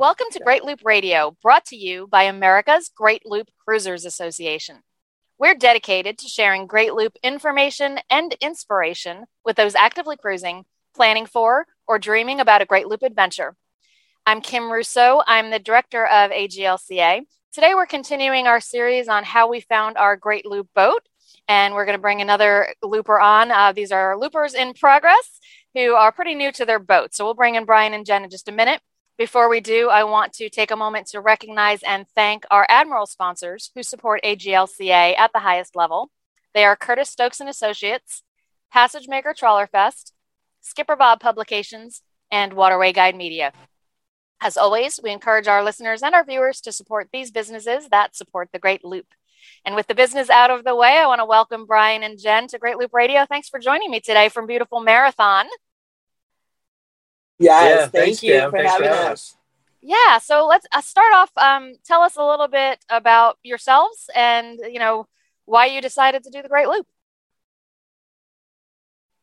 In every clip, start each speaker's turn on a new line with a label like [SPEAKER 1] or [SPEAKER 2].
[SPEAKER 1] Welcome to Great Loop Radio, brought to you by America's Great Loop Cruisers Association. We're dedicated to sharing Great Loop information and inspiration with those actively cruising, planning for, or dreaming about a Great Loop adventure. I'm Kim Russo. I'm the director of AGLCA. Today, we're continuing our series on how we found our Great Loop boat, and we're going to bring another looper on. Uh, these are loopers in progress who are pretty new to their boat. So we'll bring in Brian and Jen in just a minute. Before we do, I want to take a moment to recognize and thank our Admiral sponsors who support AGLCA at the highest level. They are Curtis Stokes and Associates, Passage Maker Trawler Fest, Skipper Bob Publications, and Waterway Guide Media. As always, we encourage our listeners and our viewers to support these businesses that support the Great Loop. And with the business out of the way, I want to welcome Brian and Jen to Great Loop Radio. Thanks for joining me today from beautiful Marathon.
[SPEAKER 2] Yes, yeah, thank thanks, you for thanks having for us.
[SPEAKER 1] Yeah, so let's uh, start off. Um, tell us a little bit about yourselves and you know why you decided to do the Great Loop.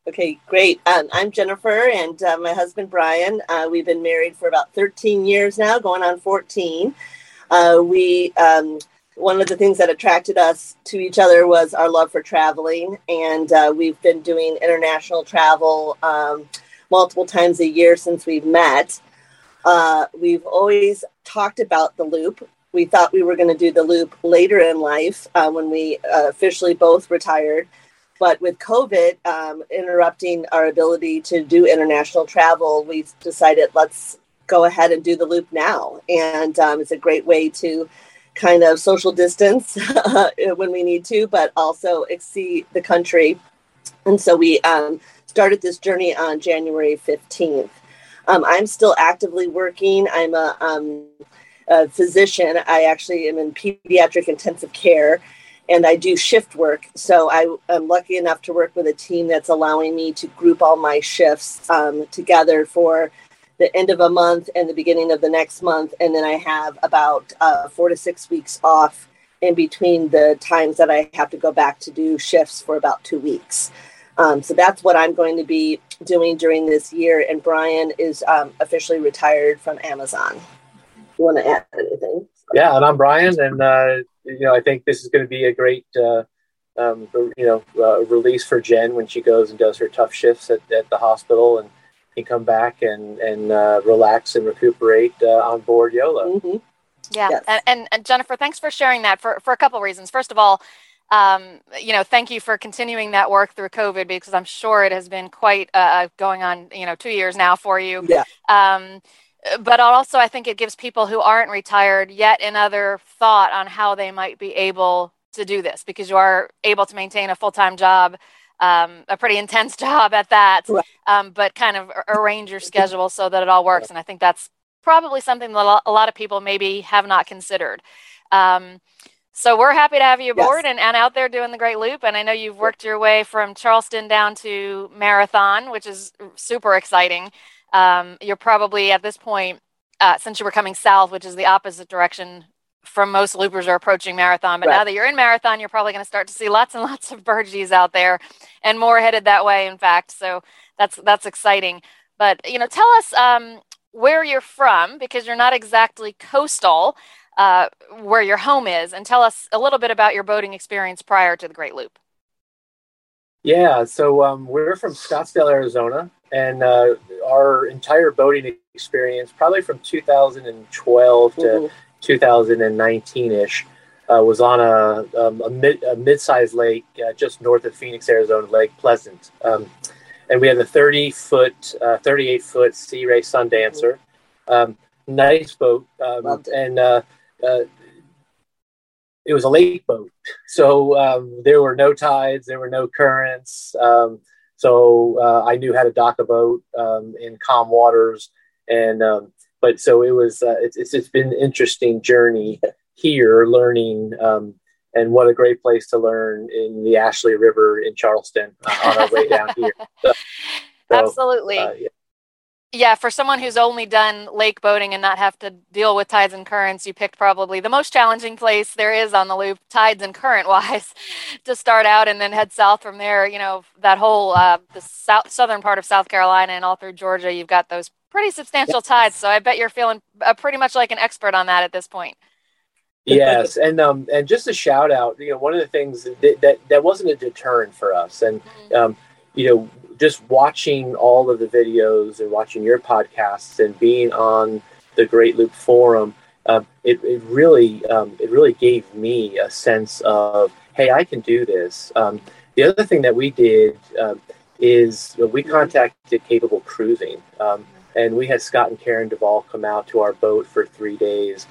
[SPEAKER 2] Okay, great. Um, I'm Jennifer and uh, my husband Brian. Uh, we've been married for about 13 years now, going on 14. Uh, we um, one of the things that attracted us to each other was our love for traveling, and uh, we've been doing international travel. Multiple times a year since we've met. Uh, we've always talked about the loop. We thought we were going to do the loop later in life uh, when we uh, officially both retired. But with COVID um, interrupting our ability to do international travel, we decided let's go ahead and do the loop now. And um, it's a great way to kind of social distance when we need to, but also exceed the country. And so we um, started this journey on January 15th. Um, I'm still actively working. I'm a, um, a, physician. I actually am in pediatric intensive care and I do shift work. So I am lucky enough to work with a team that's allowing me to group all my shifts um, together for the end of a month and the beginning of the next month. And then I have about uh, four to six weeks off in between the times that I have to go back to do shifts for about two weeks. Um, so that's what I'm going to be doing during this year. And Brian is um, officially retired from Amazon. You want to add anything?
[SPEAKER 3] Yeah, and I'm Brian, and uh, you know I think this is going to be a great uh, um, you know uh, release for Jen when she goes and does her tough shifts at, at the hospital and can come back and and uh, relax and recuperate uh, on board YOLO.
[SPEAKER 1] Mm-hmm. Yeah, yes. and, and, and Jennifer, thanks for sharing that for for a couple of reasons. First of all um, you know, thank you for continuing that work through COVID because I'm sure it has been quite uh, uh, going on, you know, two years now for you.
[SPEAKER 2] Yeah. Um,
[SPEAKER 1] but also, I think it gives people who aren't retired yet another thought on how they might be able to do this because you are able to maintain a full time job, um, a pretty intense job at that, right. um, but kind of arrange your schedule so that it all works. And I think that's probably something that a lot of people maybe have not considered. Um, so we're happy to have you aboard yes. and, and out there doing the Great Loop. And I know you've worked your way from Charleston down to Marathon, which is super exciting. Um, you're probably at this point, uh, since you were coming south, which is the opposite direction from most loopers are approaching Marathon. But right. now that you're in Marathon, you're probably going to start to see lots and lots of Burgees out there and more headed that way, in fact. So that's, that's exciting. But, you know, tell us um, where you're from because you're not exactly coastal uh, where your home is and tell us a little bit about your boating experience prior to the Great Loop.
[SPEAKER 3] Yeah, so um, we're from Scottsdale, Arizona, and uh, our entire boating experience, probably from 2012 to mm-hmm. 2019 ish, uh, was on a, um, a, mid, a mid-sized lake uh, just north of Phoenix, Arizona, Lake Pleasant. Um, and we had a 30 foot, uh, 38 foot Sea Ray Sundancer. Um, nice boat. Um, and uh, it was a lake boat, so um, there were no tides, there were no currents. Um, so uh, I knew how to dock a boat um, in calm waters, and um, but so it was. Uh, it's it's been an interesting journey here, learning. Um, and what a great place to learn in the Ashley River in Charleston uh, on our way down here. So,
[SPEAKER 1] so, Absolutely. Uh, yeah yeah, for someone who's only done lake boating and not have to deal with tides and currents, you picked probably the most challenging place there is on the loop, tides and current wise, to start out and then head south from there. You know, that whole uh, the south southern part of South Carolina and all through Georgia, you've got those pretty substantial tides. So I bet you're feeling uh, pretty much like an expert on that at this point.
[SPEAKER 3] yes, and um, and just a shout out. You know, one of the things that that, that wasn't a deterrent for us, and mm-hmm. um, you know, just watching all of the videos and watching your podcasts and being on the Great Loop Forum, um, it, it really um, it really gave me a sense of hey, I can do this. Um, the other thing that we did um, is we contacted Capable Cruising, um, and we had Scott and Karen Duvall come out to our boat for three days.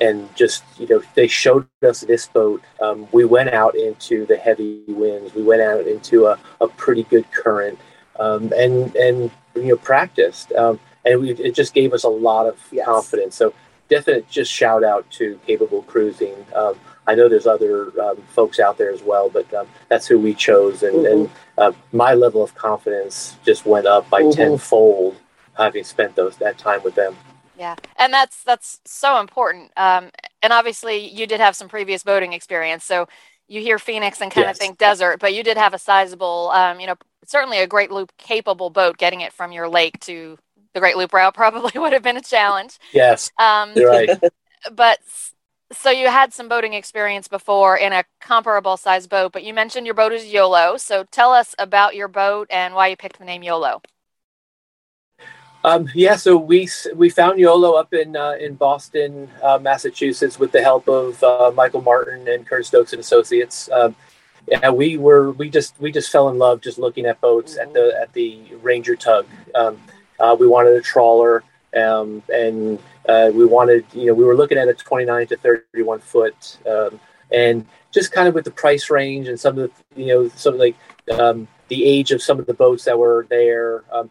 [SPEAKER 3] And just you know they showed us this boat. Um, we went out into the heavy winds. We went out into a, a pretty good current um, and and you know practiced. Um, and we, it just gave us a lot of yes. confidence. So definite just shout out to capable cruising. Um, i know there's other um, folks out there as well but um, that's who we chose. And, mm-hmm. and uh, my level of confidence just went up by mm-hmm. tenfold having spent those that time with them
[SPEAKER 1] yeah, and that's that's so important. Um, and obviously, you did have some previous boating experience, so you hear Phoenix and kind yes. of think desert, but you did have a sizable, um, you know, certainly a Great Loop capable boat. Getting it from your lake to the Great Loop route probably would have been a challenge.
[SPEAKER 3] Yes, um, you're right.
[SPEAKER 1] but so you had some boating experience before in a comparable size boat, but you mentioned your boat is YOLO. So tell us about your boat and why you picked the name YOLO.
[SPEAKER 3] Um, yeah, so we we found YOLO up in uh, in Boston, uh, Massachusetts, with the help of uh, Michael Martin and Kurt Stokes and Associates. Um, we were we just we just fell in love just looking at boats at the at the Ranger Tug. Um, uh, we wanted a trawler, um, and uh, we wanted you know we were looking at a 29 to 31 foot, um, and just kind of with the price range and some of the you know some of like um, the age of some of the boats that were there. Um,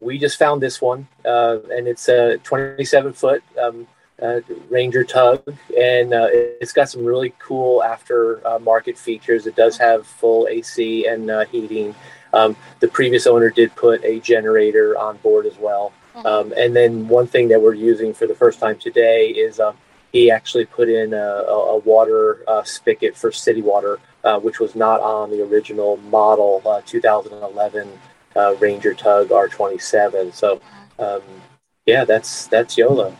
[SPEAKER 3] we just found this one, uh, and it's a 27 foot um, uh, Ranger tug, and uh, it's got some really cool after uh, market features. It does have full AC and uh, heating. Um, the previous owner did put a generator on board as well. Mm-hmm. Um, and then one thing that we're using for the first time today is uh, he actually put in a, a water spigot for city water, which was not on the original model 2011 uh, Ranger Tug R27. So, um, yeah, that's that's YOLO.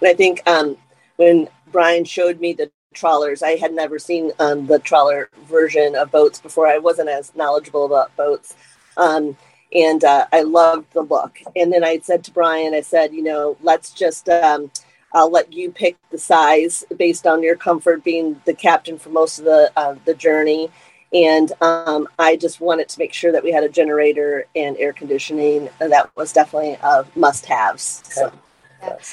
[SPEAKER 2] And I think um, when Brian showed me the trawlers, I had never seen um, the trawler version of boats before. I wasn't as knowledgeable about boats. Um, and uh, I loved the look. And then I said to Brian, I said, you know, let's just, um, I'll let you pick the size based on your comfort being the captain for most of the uh, the journey and um, I just wanted to make sure that we had a generator and air conditioning. And that was definitely a must-haves. So.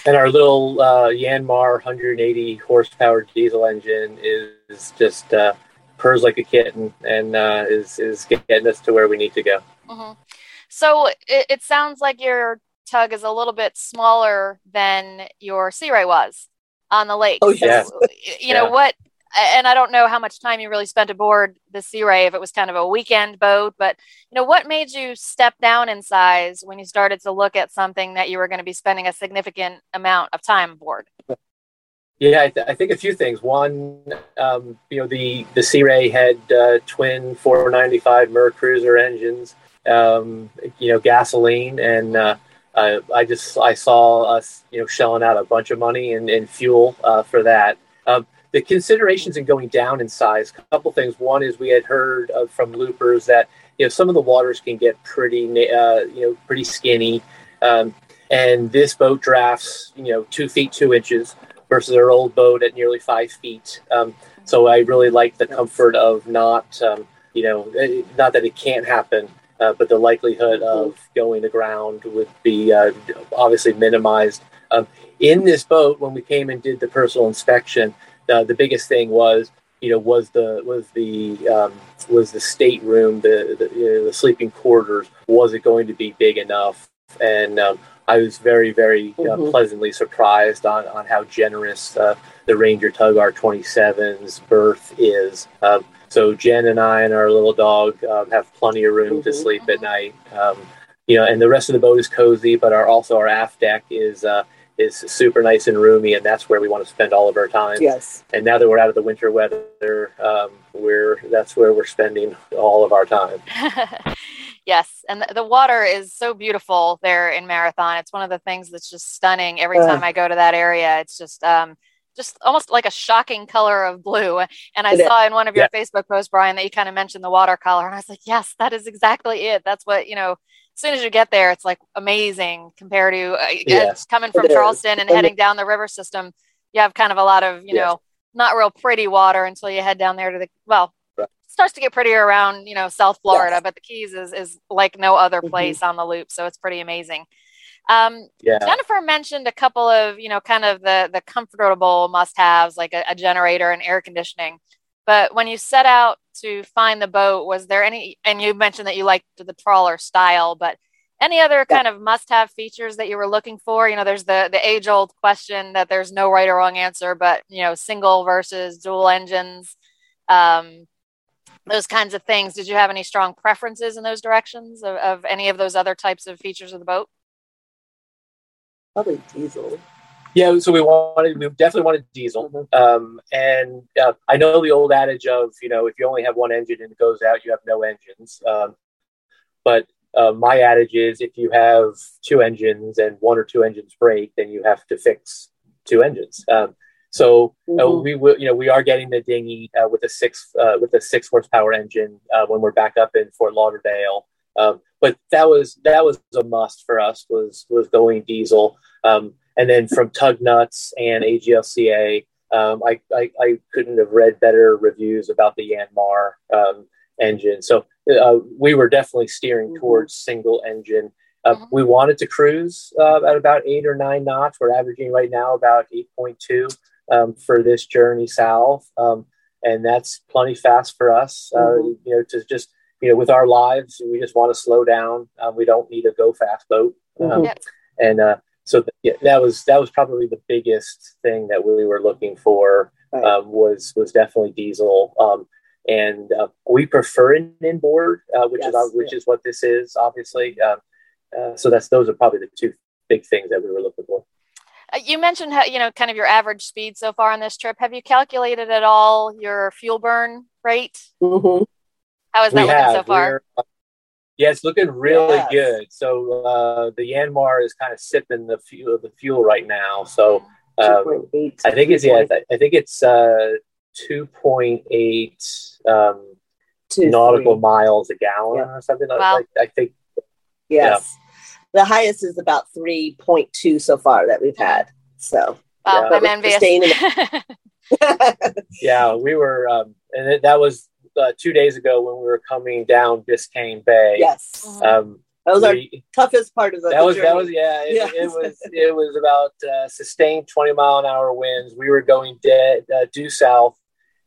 [SPEAKER 3] And our little uh, Yanmar 180 horsepower diesel engine is just uh, purrs like a kitten and uh, is is getting us to where we need to go.
[SPEAKER 1] Mm-hmm. So it, it, sounds like your tug is a little bit smaller than your Sea Ray was on the lake.
[SPEAKER 2] Oh yes.
[SPEAKER 1] So, you know what and I don't know how much time you really spent aboard the Sea Ray, if it was kind of a weekend boat, but you know, what made you step down in size when you started to look at something that you were going to be spending a significant amount of time aboard?
[SPEAKER 3] Yeah, I, th- I think a few things. One, um, you know, the the Sea Ray had uh, twin 495 Mercruiser engines, um, you know, gasoline, and uh, I just I saw us, you know, shelling out a bunch of money in, in fuel uh, for that. Um, the considerations in going down in size, a couple things. One is we had heard from loopers that you know some of the waters can get pretty uh, you know pretty skinny, um, and this boat drafts you know two feet two inches versus our old boat at nearly five feet. Um, so I really like the comfort of not um, you know eh, not that it can't happen. Uh, but the likelihood of going aground would be uh, obviously minimized. Um, in this boat, when we came and did the personal inspection, the biggest thing was you know was the was the um, was the stateroom the the, you know, the, sleeping quarters was it going to be big enough and um, I was very very uh, mm-hmm. pleasantly surprised on, on how generous uh, the Ranger Tug R27's berth is. Um, so Jen and I and our little dog um, have plenty of room mm-hmm. to sleep at night. Um, you know, and the rest of the boat is cozy, but our also our aft deck is uh, is super nice and roomy, and that's where we want to spend all of our time.
[SPEAKER 2] Yes.
[SPEAKER 3] And now that we're out of the winter weather, um, we're that's where we're spending all of our time.
[SPEAKER 1] Yes, and the, the water is so beautiful there in Marathon. It's one of the things that's just stunning every
[SPEAKER 2] Uh.
[SPEAKER 1] time I go to that area. It's just um just almost like a shocking color of blue. And I
[SPEAKER 2] It is.
[SPEAKER 1] saw in one of your Facebook posts, Brian, that you kind of mentioned the watercolor, and I was like, yes, that is exactly it. That's what you know. As soon as you get there, it's like amazing compared to uh,
[SPEAKER 3] Yes,
[SPEAKER 1] coming from. Charleston and heading down the river system. You have kind of a lot of you know not real pretty water until you head down there to the well
[SPEAKER 3] Right.
[SPEAKER 1] starts to get prettier around you know south florida
[SPEAKER 2] Yes.
[SPEAKER 1] but the keys is is like no other
[SPEAKER 2] Mhm.
[SPEAKER 1] place on the loop so it's pretty amazing um,
[SPEAKER 3] Yeah.
[SPEAKER 1] jennifer mentioned a couple of you know kind of the the comfortable must haves like a, a generator and air conditioning but when you set out to find the boat was there any and you mentioned that you liked the trawler style but any other kind of must have features that you were looking for? You know there's the the age old question that there's no right or wrong answer but you know single versus dual engines um, those kinds of things. Did you have any strong preferences in those directions of, of any of those other types of features of the boat?
[SPEAKER 2] Probably diesel.
[SPEAKER 3] Yeah, so we wanted, we definitely wanted diesel.
[SPEAKER 2] Mhm.
[SPEAKER 3] Um, and uh, I know the old adage of, you know, if you only have one engine and it goes out, you have no engines. Um, but uh, my adage is if you have two engines and one or two engines break, then you have to fix two engines. Um, so uh,
[SPEAKER 2] Mhm.
[SPEAKER 3] we will, you know, we are getting the dinghy uh, with a six uh, with a six horsepower engine uh, when we're back up in Fort Lauderdale. Um, but that was that was a must for us was was going diesel. Um, and then from Tug Nuts and AGLCA, um, I, I, I couldn't have read better reviews about the Yanmar um, engine. So uh, we were definitely steering
[SPEAKER 2] Mhm.
[SPEAKER 3] towards single engine. Uh,
[SPEAKER 1] Mhm.
[SPEAKER 3] We wanted to cruise uh, at about eight or nine knots. We're averaging right now about 8.2 um, for this journey south. Um, and that's plenty fast for us, uh,
[SPEAKER 2] Mhm.
[SPEAKER 3] you know, to just, you know, with our lives, we just want to slow down. Um, we don't need a go fast boat. Um,
[SPEAKER 2] Mhm.
[SPEAKER 1] Yep.
[SPEAKER 3] And uh, so th- yeah, that was that was probably the biggest thing that we were looking for
[SPEAKER 2] Right.
[SPEAKER 3] um, was was definitely diesel. Um, and uh, we prefer an inboard, uh, which is
[SPEAKER 2] Yes,
[SPEAKER 3] which is what this is, obviously. Um, uh, so that's those are probably the two big things that we were looking for.
[SPEAKER 1] Uh, you mentioned how you know kind of your average speed so far on this trip have you calculated at all your fuel burn rate
[SPEAKER 2] Mhm.
[SPEAKER 1] how is that
[SPEAKER 3] we
[SPEAKER 1] looking
[SPEAKER 3] have.
[SPEAKER 1] so far
[SPEAKER 3] We're- uh, yeah, it's looking really
[SPEAKER 2] Yes.
[SPEAKER 3] good. So uh, the Yanmar is kind of sipping the fuel the fuel right now. So um, I think it's yeah, I think it's uh, two point eight um,
[SPEAKER 2] Two,
[SPEAKER 3] nautical
[SPEAKER 2] three.
[SPEAKER 3] miles a gallon
[SPEAKER 2] Yeah.
[SPEAKER 3] or something like
[SPEAKER 1] Wow.
[SPEAKER 3] like I think.
[SPEAKER 2] Yes. The highest is about 3.2 so far that we've had. So,
[SPEAKER 1] wow
[SPEAKER 3] Yeah.
[SPEAKER 1] i'm
[SPEAKER 2] We're
[SPEAKER 1] envious
[SPEAKER 2] in
[SPEAKER 3] Yeah, we were, um, and it, that was uh, two days ago when we were coming down Biscayne Bay.
[SPEAKER 2] yes.
[SPEAKER 1] Mhm.
[SPEAKER 3] Um,
[SPEAKER 2] That was our toughest part of the
[SPEAKER 3] that was
[SPEAKER 2] journey.
[SPEAKER 3] that was yeah. It,
[SPEAKER 2] Yes.
[SPEAKER 3] it was it was about uh, sustained twenty mile an hour winds. We were going dead uh, due south,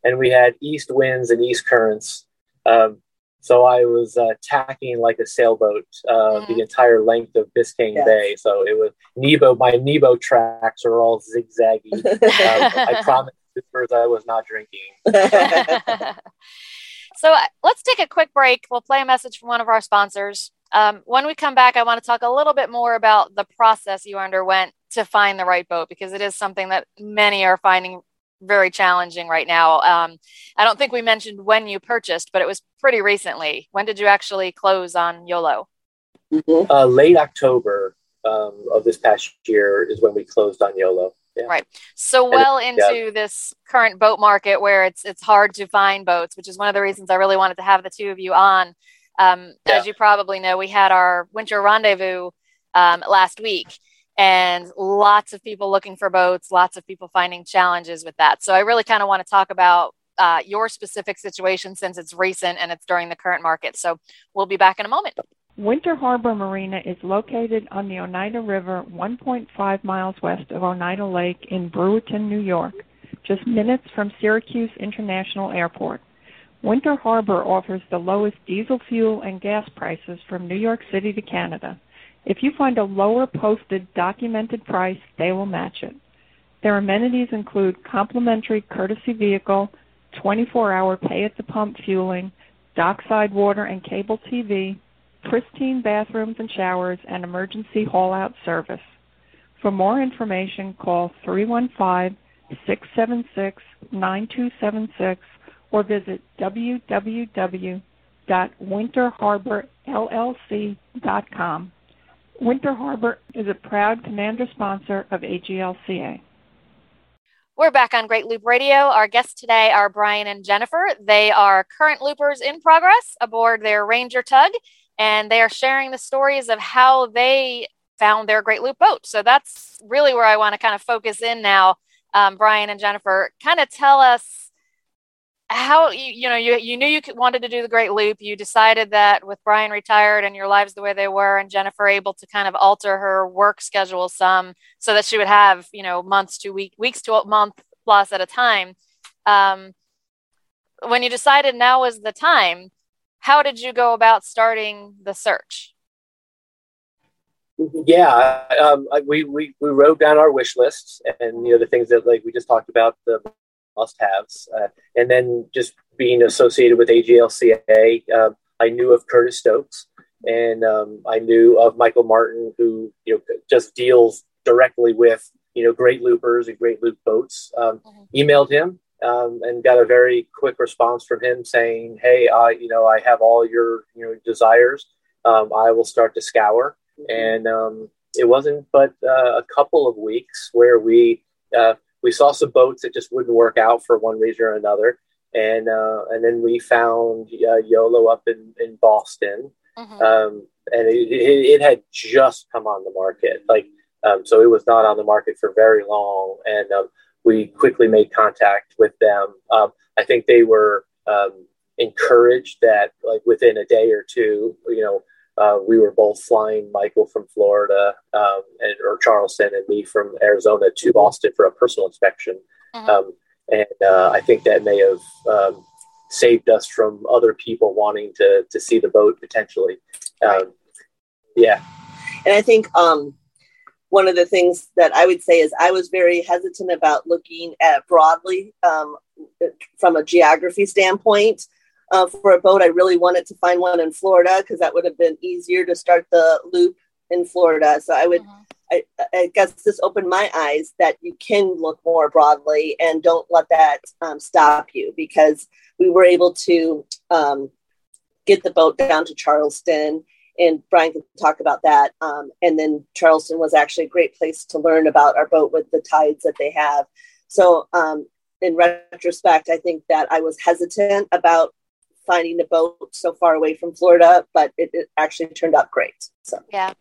[SPEAKER 3] and we had east winds and east currents. Um, so I was uh, tacking like a sailboat uh,
[SPEAKER 1] Mhm.
[SPEAKER 3] the entire length of Biscayne
[SPEAKER 2] Yes.
[SPEAKER 3] Bay. So it was Nebo. My Nebo tracks are all zigzaggy. um, I promised supers I was not drinking.
[SPEAKER 1] so uh, let's take a quick break. We'll play a message from one of our sponsors. Um, when we come back, I want to talk a little bit more about the process you underwent to find the right boat because it is something that many are finding very challenging right now. Um, I don't think we mentioned when you purchased, but it was pretty recently. When did you actually close on YOLO?
[SPEAKER 2] Mhm.
[SPEAKER 3] Uh, late October um, of this past year is when we closed on YOLO. Yeah.
[SPEAKER 1] Right. So well into this current boat market where it's it's hard to find boats, which is one of the reasons I really wanted to have the two of you on. Um,
[SPEAKER 3] Yeah.
[SPEAKER 1] As you probably know, we had our winter rendezvous um, last week, and lots of people looking for boats, lots of people finding challenges with that. So I really kind of want to talk about uh, your specific situation since it's recent and it's during the current market. So we'll be back in a moment.
[SPEAKER 4] Winter Harbor Marina is located on the Oneida River 1.5 miles west of Oneida Lake in Brewerton, New York, just minutes from Syracuse International Airport. Winter Harbor offers the lowest diesel fuel and gas prices from New York City to Canada. If you find a lower posted documented price, they will match it. Their amenities include complimentary courtesy vehicle, 24 hour pay at the pump fueling, dockside water and cable TV, pristine bathrooms and showers, and emergency haul out service. For more information, call 315 676 9276 or visit www.winterharborllc.com. Winter Harbor is a proud commander sponsor of AGLCA.
[SPEAKER 1] We're back on Great Loop Radio. Our guests today are Brian and Jennifer. They are current loopers in progress aboard their Ranger tug, and they are sharing the stories of how they found their Great Loop boat. So that's really where I want to kind of focus in now. Um, Brian and Jennifer, kind of tell us how you you know you you knew you wanted to do the great loop you decided that with brian retired and your lives the way they were and jennifer able to kind of alter her work schedule some so that she would have you know months to week weeks to a month plus at a time um, when you decided now was the time how did you go about starting the search
[SPEAKER 3] yeah um, we, we we wrote down our wish lists and you know the things that like we just talked about the must haves. Uh, and then just being associated with AGLCA, um, I knew of Curtis Stokes and um, I knew of Michael Martin, who you know just deals directly with you know great loopers and great loop boats. Um, mm-hmm. Emailed him um, and got a very quick response from him saying, "Hey, I you know I have all your you know desires. Um, I will start to scour." Mm-hmm. And um, it wasn't but uh, a couple of weeks where we uh, we saw some boats that just wouldn't work out for one reason or another. And uh, and then we found uh, YOLO up in, in Boston. Mm-hmm. Um, and it, it, it, had just come on the market. Like, um, so it was not on the market for very long. And um, we quickly made contact with them. Um, I think they were um, encouraged that, like, within a day or two, you know, uh, we were both flying Michael from Florida um, and or Charleston and me from Arizona to Boston for a personal inspection. Um, and uh, I think that may have um, saved us from other people wanting to to see the boat potentially. Um, yeah,
[SPEAKER 2] and I think um, one of the things that I would say is I was very hesitant about looking at broadly um, from a geography standpoint uh, for a boat. I really wanted to find one in Florida because that would have been easier to start the loop in Florida. So I would, mm-hmm. I, I, guess this opened my eyes that you can look more broadly and don't let that um, stop you because we were able to um, get the boat down to Charleston. And Brian can talk about that. Um, and then Charleston was actually a great place to learn about our boat with the tides that they have. So, um, in retrospect, I think that I was hesitant about finding a boat so far away from Florida, but it, it actually turned out great. So
[SPEAKER 1] yeah,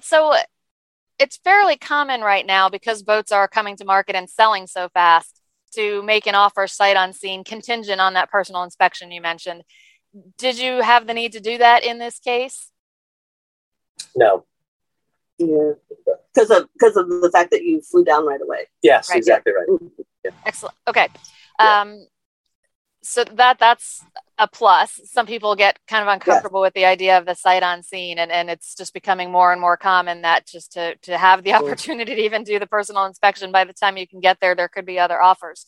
[SPEAKER 1] so it's fairly common right now because boats are coming to market and selling so fast to make an offer sight unseen contingent on that personal inspection you mentioned. Did you have the need to do that in this case?
[SPEAKER 3] No.
[SPEAKER 2] Yeah, because of because of the fact that you flew down right away.
[SPEAKER 3] Yes, right. exactly right.
[SPEAKER 1] Yeah. Excellent. Okay. Yeah. Um, so that that's a plus. Some people get kind of uncomfortable with the idea of the sight unseen, and, and it's just becoming more and more common that just to, to have the opportunity to even do the personal inspection, by the time you can get there, there could be other offers.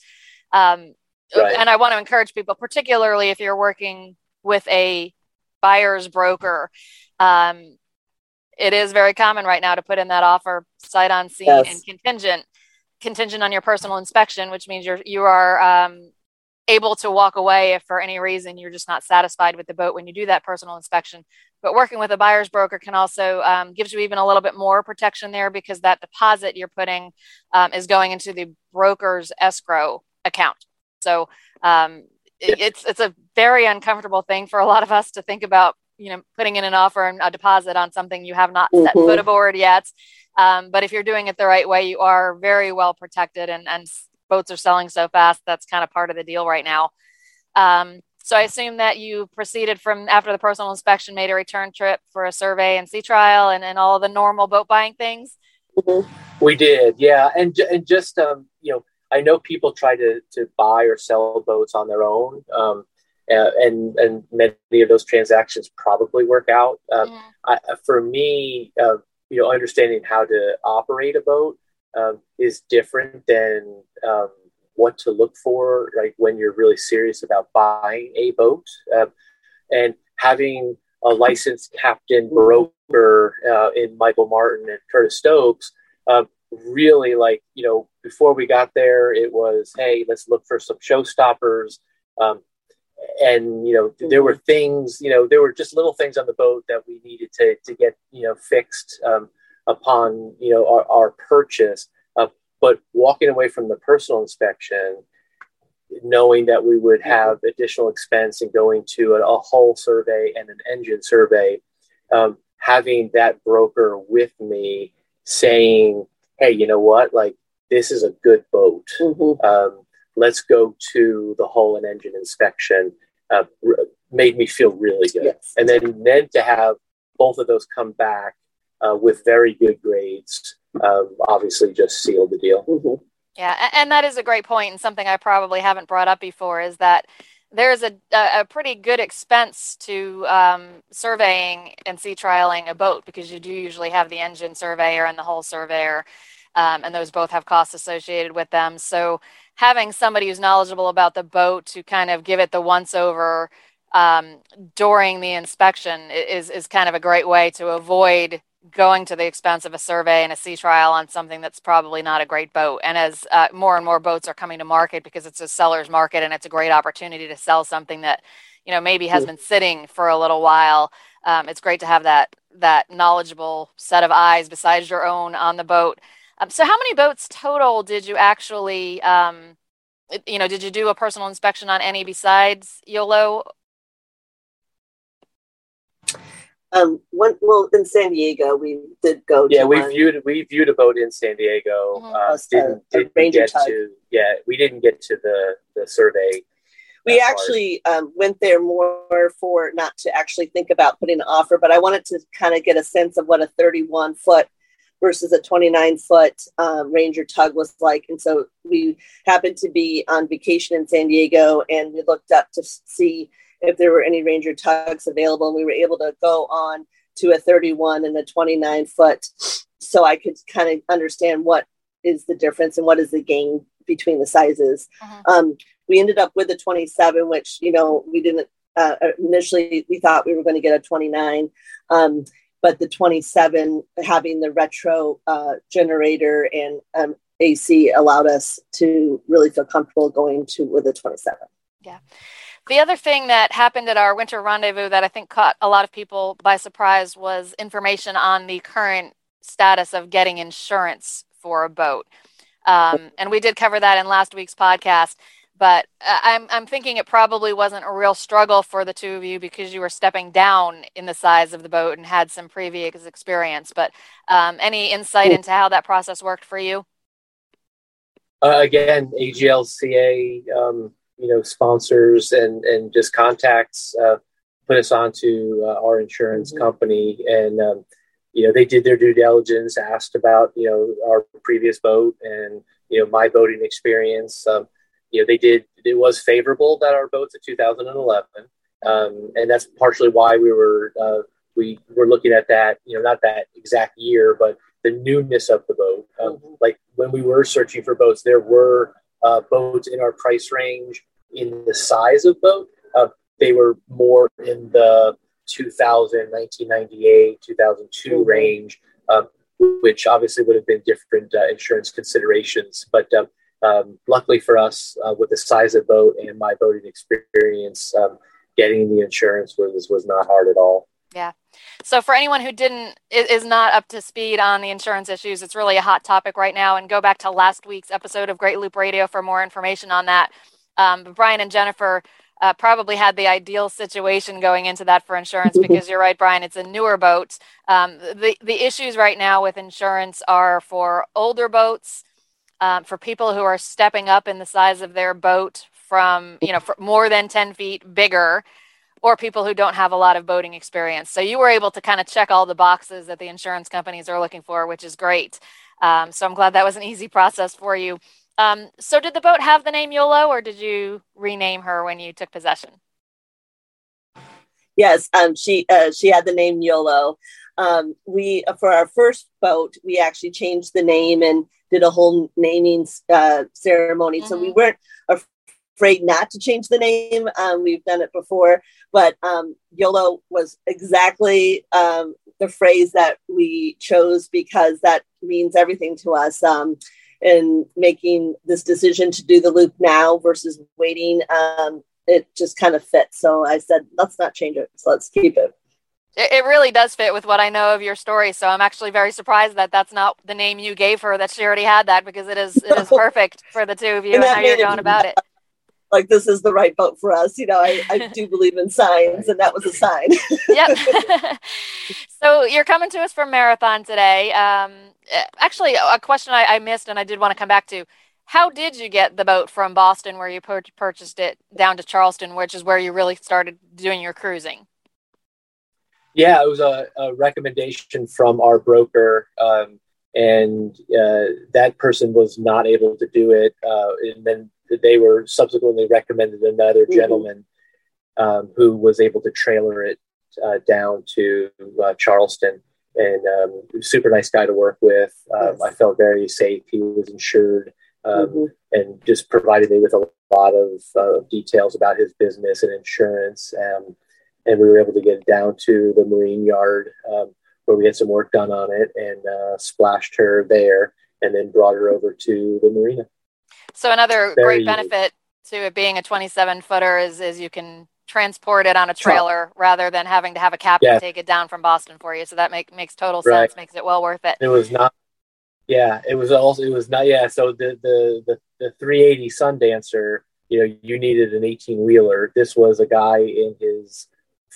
[SPEAKER 1] Um, right. And I want to encourage people, particularly if you're working with a buyer's broker, um, it is very common right now to put in that offer sight unseen yes. and contingent contingent on your personal inspection, which means you're you are um, able to walk away if for any reason you're just not satisfied with the boat when you do that personal inspection. But working with a buyer's broker can also um, gives you even a little bit more protection there because that deposit you're putting um, is going into the broker's escrow account. So um, it, it's it's a very uncomfortable thing for a lot of us to think about. You know, putting in an offer and a deposit on something you have not mm-hmm. set foot aboard yet. Um, but if you're doing it the right way, you are very well protected and, and boats are selling so fast. That's kind of part of the deal right now. Um, so I assume that you proceeded from after the personal inspection, made a return trip for a survey and sea trial and, and all the normal boat buying things.
[SPEAKER 3] Mm-hmm. We did, yeah, and and just um, you know, I know people try to to buy or sell boats on their own, um, and and many of those transactions probably work out. Um, yeah. I, for me, uh, you know, understanding how to operate a boat um, is different than um, what to look for, like when you're really serious about buying a boat. Um, and having a licensed captain broker uh, in Michael Martin and Curtis Stokes, um, really like, you know, before we got there, it was, hey, let's look for some showstoppers. Um, and you know there were things you know there were just little things on the boat that we needed to to get you know fixed um, upon you know our, our purchase. Uh, but walking away from the personal inspection knowing that we would have additional expense in going to a, a hull survey and an engine survey um, having that broker with me saying hey you know what? Like this is a good boat. Mm-hmm. um, let's go to the hull and engine inspection uh, made me feel really good. Yes. And then, then to have both of those come back uh, with very good grades um, obviously just sealed the deal.
[SPEAKER 1] Mm-hmm. Yeah, and that is a great point, and something I probably haven't brought up before is that there's a, a pretty good expense to um, surveying and sea trialing a boat because you do usually have the engine surveyor and the hull surveyor, um, and those both have costs associated with them. So having somebody who's knowledgeable about the boat to kind of give it the once over um, during the inspection is is kind of a great way to avoid going to the expense of a survey and a sea trial on something that's probably not a great boat. And as uh, more and more boats are coming to market because it's a seller's market and it's a great opportunity to sell something that you know maybe has been sitting for a little while, um, it's great to have that that knowledgeable set of eyes besides your own on the boat um, so, how many boats total did you actually, um, you know, did you do a personal inspection on any besides YOLO?
[SPEAKER 2] Um, one, well, in San Diego, we did go.
[SPEAKER 3] Yeah, we one. viewed we viewed a boat in San Diego. Mm-hmm. Uh, didn't didn't get tug. to yeah, we didn't get to the the survey.
[SPEAKER 2] We actually um, went there more for not to actually think about putting an offer, but I wanted to kind of get a sense of what a 31 foot versus a 29 foot um, Ranger tug was like. And so we happened to be on vacation in San Diego and we looked up to see if there were any Ranger tugs available. And we were able to go on to a 31 and a 29 foot so I could kind of understand what is the difference and what is the gain between the sizes. Uh-huh. Um, we ended up with a 27, which, you know, we didn't uh, initially, we thought we were going to get a 29. Um, but the 27 having the retro uh, generator and um, AC allowed us to really feel comfortable going to with a 27.
[SPEAKER 1] Yeah. The other thing that happened at our winter rendezvous that I think caught a lot of people by surprise was information on the current status of getting insurance for a boat. Um, and we did cover that in last week's podcast but uh, I'm I'm thinking it probably wasn't a real struggle for the two of you because you were stepping down in the size of the boat and had some previous experience. But um, any insight into how that process worked for you?
[SPEAKER 3] Uh, again, AGLCA, um, you know, sponsors and and just contacts uh, put us onto uh, our insurance mm-hmm. company, and um, you know they did their due diligence, asked about you know our previous boat and you know my boating experience. Um, you know, they did, it was favorable that our boat's a 2011. Um, and that's partially why we were, uh, we were looking at that, you know, not that exact year, but the newness of the boat. Um, mm-hmm. Like when we were searching for boats, there were uh, boats in our price range in the size of boat. Uh, they were more in the 2000, 1998, 2002 mm-hmm. range, um, which obviously would have been different uh, insurance considerations. But um, um, luckily for us, uh, with the size of boat and my boating experience, um, getting the insurance was was not hard at all.
[SPEAKER 1] Yeah. So for anyone who didn't is not up to speed on the insurance issues, it's really a hot topic right now. And go back to last week's episode of Great Loop Radio for more information on that. Um, but Brian and Jennifer uh, probably had the ideal situation going into that for insurance because you're right, Brian. It's a newer boat. Um, the the issues right now with insurance are for older boats um, for people who are stepping up in the size of their boat from you know more than 10 feet bigger or people who don't have a lot of boating experience. So you were able to kind of check all the boxes that the insurance companies are looking for which is great. Um, so i'm glad that was an easy process for you. Um, so did the boat have the name yolo or did you rename her when you took possession?
[SPEAKER 2] Yes um, she uh, she had the name yolo. Um, we for our first boat we actually changed the name and did a whole naming uh, ceremony. Mm-hmm. So we mm-hmm. weren't afraid not to change the name. Um, we've done it before, but um, YOLO was exactly um, the phrase that we chose because that means everything to us. Um, in making this decision to do the loop now versus waiting, um, it just kind of fit. So I said, let's not change it. So let's keep it.
[SPEAKER 1] It, it really does fit with what I know of your story. So I'm actually very surprised that that's not the name you gave her. That she already had that because it is it is perfect for the two of you and, and how you're going about it.
[SPEAKER 2] Like this is the right boat for us. You know, I, I do believe in signs, and that was a sign.
[SPEAKER 1] yep. so you're coming to us from Marathon today. Um, actually, a question I, I missed, and I did want to come back to how did you get the boat from Boston, where you pur- purchased it, down to Charleston, which is where you really started doing your cruising?
[SPEAKER 3] Yeah, it was a, a recommendation from our broker, um, and uh, that person was not able to do it. Uh, and then they were subsequently recommended another mm-hmm. gentleman um, who was able to trailer it uh, down to uh, Charleston. And um, super nice guy to work with. Um, yes. I felt very safe. He was insured um, mm-hmm. and just provided me with a lot of uh, details about his business and insurance. Um, and we were able to get it down to the marine yard um, where we had some work done on it and uh, splashed her there and then brought her over to the marina.
[SPEAKER 1] So another Very great benefit to it being a 27 footer is, is you can transport it on a trailer rather than having to have a captain yeah. take it down from Boston for you. So that make, makes total sense, right. makes it well worth it.
[SPEAKER 3] It was not yeah, it was also it was not yeah. So the the the, the 380 Sundancer, you know, you needed an 18 wheeler. This was a guy in his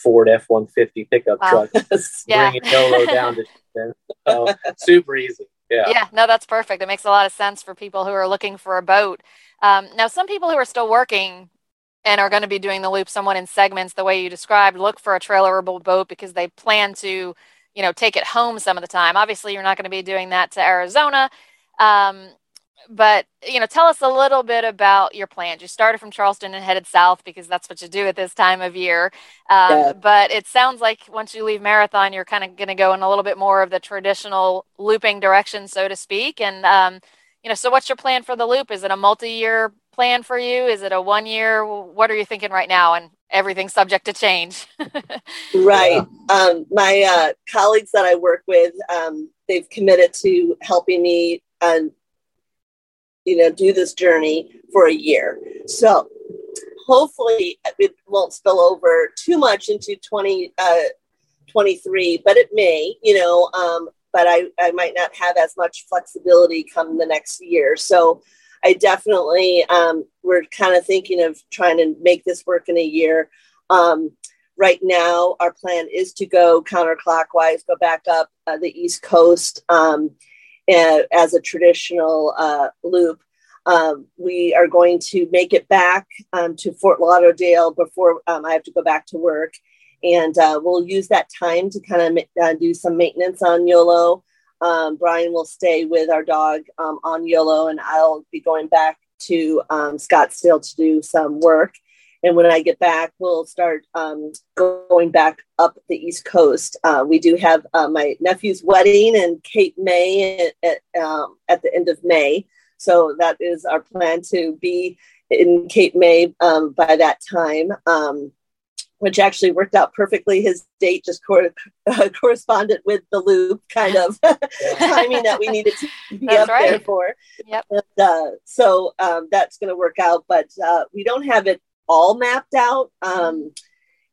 [SPEAKER 3] Ford F 150 pickup wow. truck yeah. bringing Yolo down to so, super easy. Yeah.
[SPEAKER 1] Yeah. No, that's perfect. It makes a lot of sense for people who are looking for a boat. Um, now, some people who are still working and are going to be doing the loop somewhat in segments, the way you described, look for a trailerable boat because they plan to you know take it home some of the time obviously you're not going to be doing that to arizona um, but you know tell us a little bit about your plans. You started from charleston and headed south because that's what you do at this time of year. Um, yeah. but it sounds like once you leave marathon you're kind of going to go in a little bit more of the traditional looping direction so to speak. And um, you know so what's your plan for the loop? Is it a multi-year plan for you? Is it a one year what are you thinking right now? And everything's subject to change.
[SPEAKER 2] right. Um, my uh, colleagues that I work with, um, they've committed to helping me and you know do this journey for a year. So hopefully it won't spill over too much into 20, uh, 23, but it may, you know, um, but I, I might not have as much flexibility come the next year. So I definitely um, we're kind of thinking of trying to make this work in a year. Um, right now, our plan is to go counterclockwise, go back up uh, the East Coast um, as a traditional uh, loop. Um, we are going to make it back um, to Fort Lauderdale before um, I have to go back to work. And uh, we'll use that time to kind of uh, do some maintenance on YOLO. Um, Brian will stay with our dog um, on YOLO, and I'll be going back to um, Scottsdale to do some work. And when I get back, we'll start um, going back up the East Coast. Uh, we do have uh, my nephew's wedding in Cape May at, um, at, the end of May. So that is our plan to be in Cape May um, by that time which actually worked out perfectly. His date just cor- uh, corresponded with the loop kind of timing that we needed to be that's up right. there for.
[SPEAKER 1] Yep.
[SPEAKER 2] And, uh, so um, that's going to work out, but uh, we don't have it all mapped out. Um,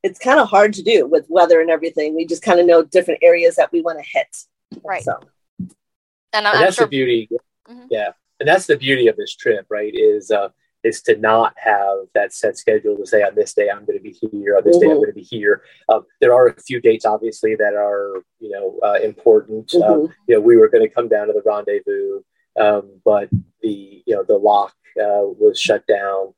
[SPEAKER 2] it's kind of hard to do with weather and everything. We just kind of know different areas that we want to hit.
[SPEAKER 1] Right.
[SPEAKER 2] So.
[SPEAKER 3] And, and that's sure- the beauty. Mm-hmm. Yeah. And that's the beauty of this trip, right? Is uh, is to not have that set schedule to say on this day I'm going to be here, on this mm-hmm. day I'm mm-hmm. going to be here. Um, there are a few dates, obviously, that are you know uh, important. Um, mm-hmm. you know, we were going to come down to the rendezvous, um, but the you know the lock uh, was shut down.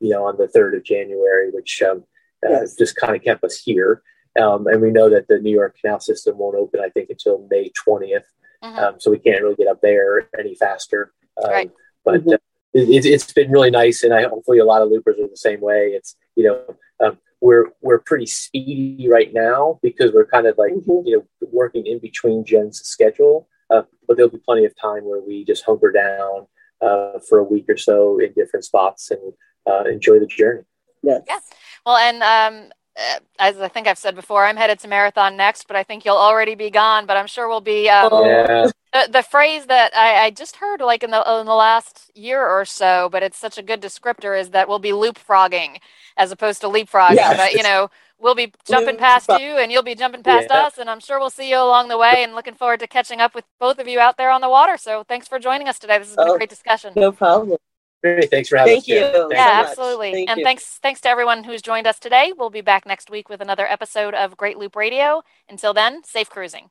[SPEAKER 3] Um, you know, on the third of January, which um, uh, just kind of kept us here. Um, and we know that the New York Canal System won't open, I think, until May 20th. Mm-hmm. so we can't really get up there any faster.
[SPEAKER 1] right.
[SPEAKER 3] But mm-hmm. uh, it, has been really nice, and I hopefully a lot of loopers are the same way. It's you know um, we're we're pretty speedy right now because we're kind of like mm-hmm. you know working in between Jen's schedule, uh, but there'll be plenty of time where we just hunker down uh, for a week or so in different spots and uh, enjoy the journey.
[SPEAKER 2] Yes.
[SPEAKER 1] Well, and um, uh, as I think I've said before, I'm headed to Marathon next, but I think you'll already be gone. But I'm sure we'll be. Um,
[SPEAKER 2] Oh.
[SPEAKER 3] Yeah.
[SPEAKER 1] the, the phrase that I, I just heard like in the in the last year or so, but it's such a good descriptor is that we'll be loop frogging as opposed to leapfrogging.
[SPEAKER 2] Yes.
[SPEAKER 1] But you know, we'll be jumping past you and you'll be jumping past
[SPEAKER 3] Yeah.
[SPEAKER 1] us, and I'm sure we'll see you along the way. And looking forward to catching up with both of you out there on the water. So thanks for joining us today. This has been a
[SPEAKER 2] Oh.
[SPEAKER 1] great discussion.
[SPEAKER 2] No problem.
[SPEAKER 3] Great. Thanks for having
[SPEAKER 2] Thank
[SPEAKER 3] us. Jen.
[SPEAKER 2] you.
[SPEAKER 1] Yeah,
[SPEAKER 2] so
[SPEAKER 1] absolutely.
[SPEAKER 2] Thank
[SPEAKER 1] and
[SPEAKER 2] you.
[SPEAKER 1] thanks thanks to everyone who's joined us today. We'll be back next week with another episode of Great Loop Radio. Until then, safe cruising.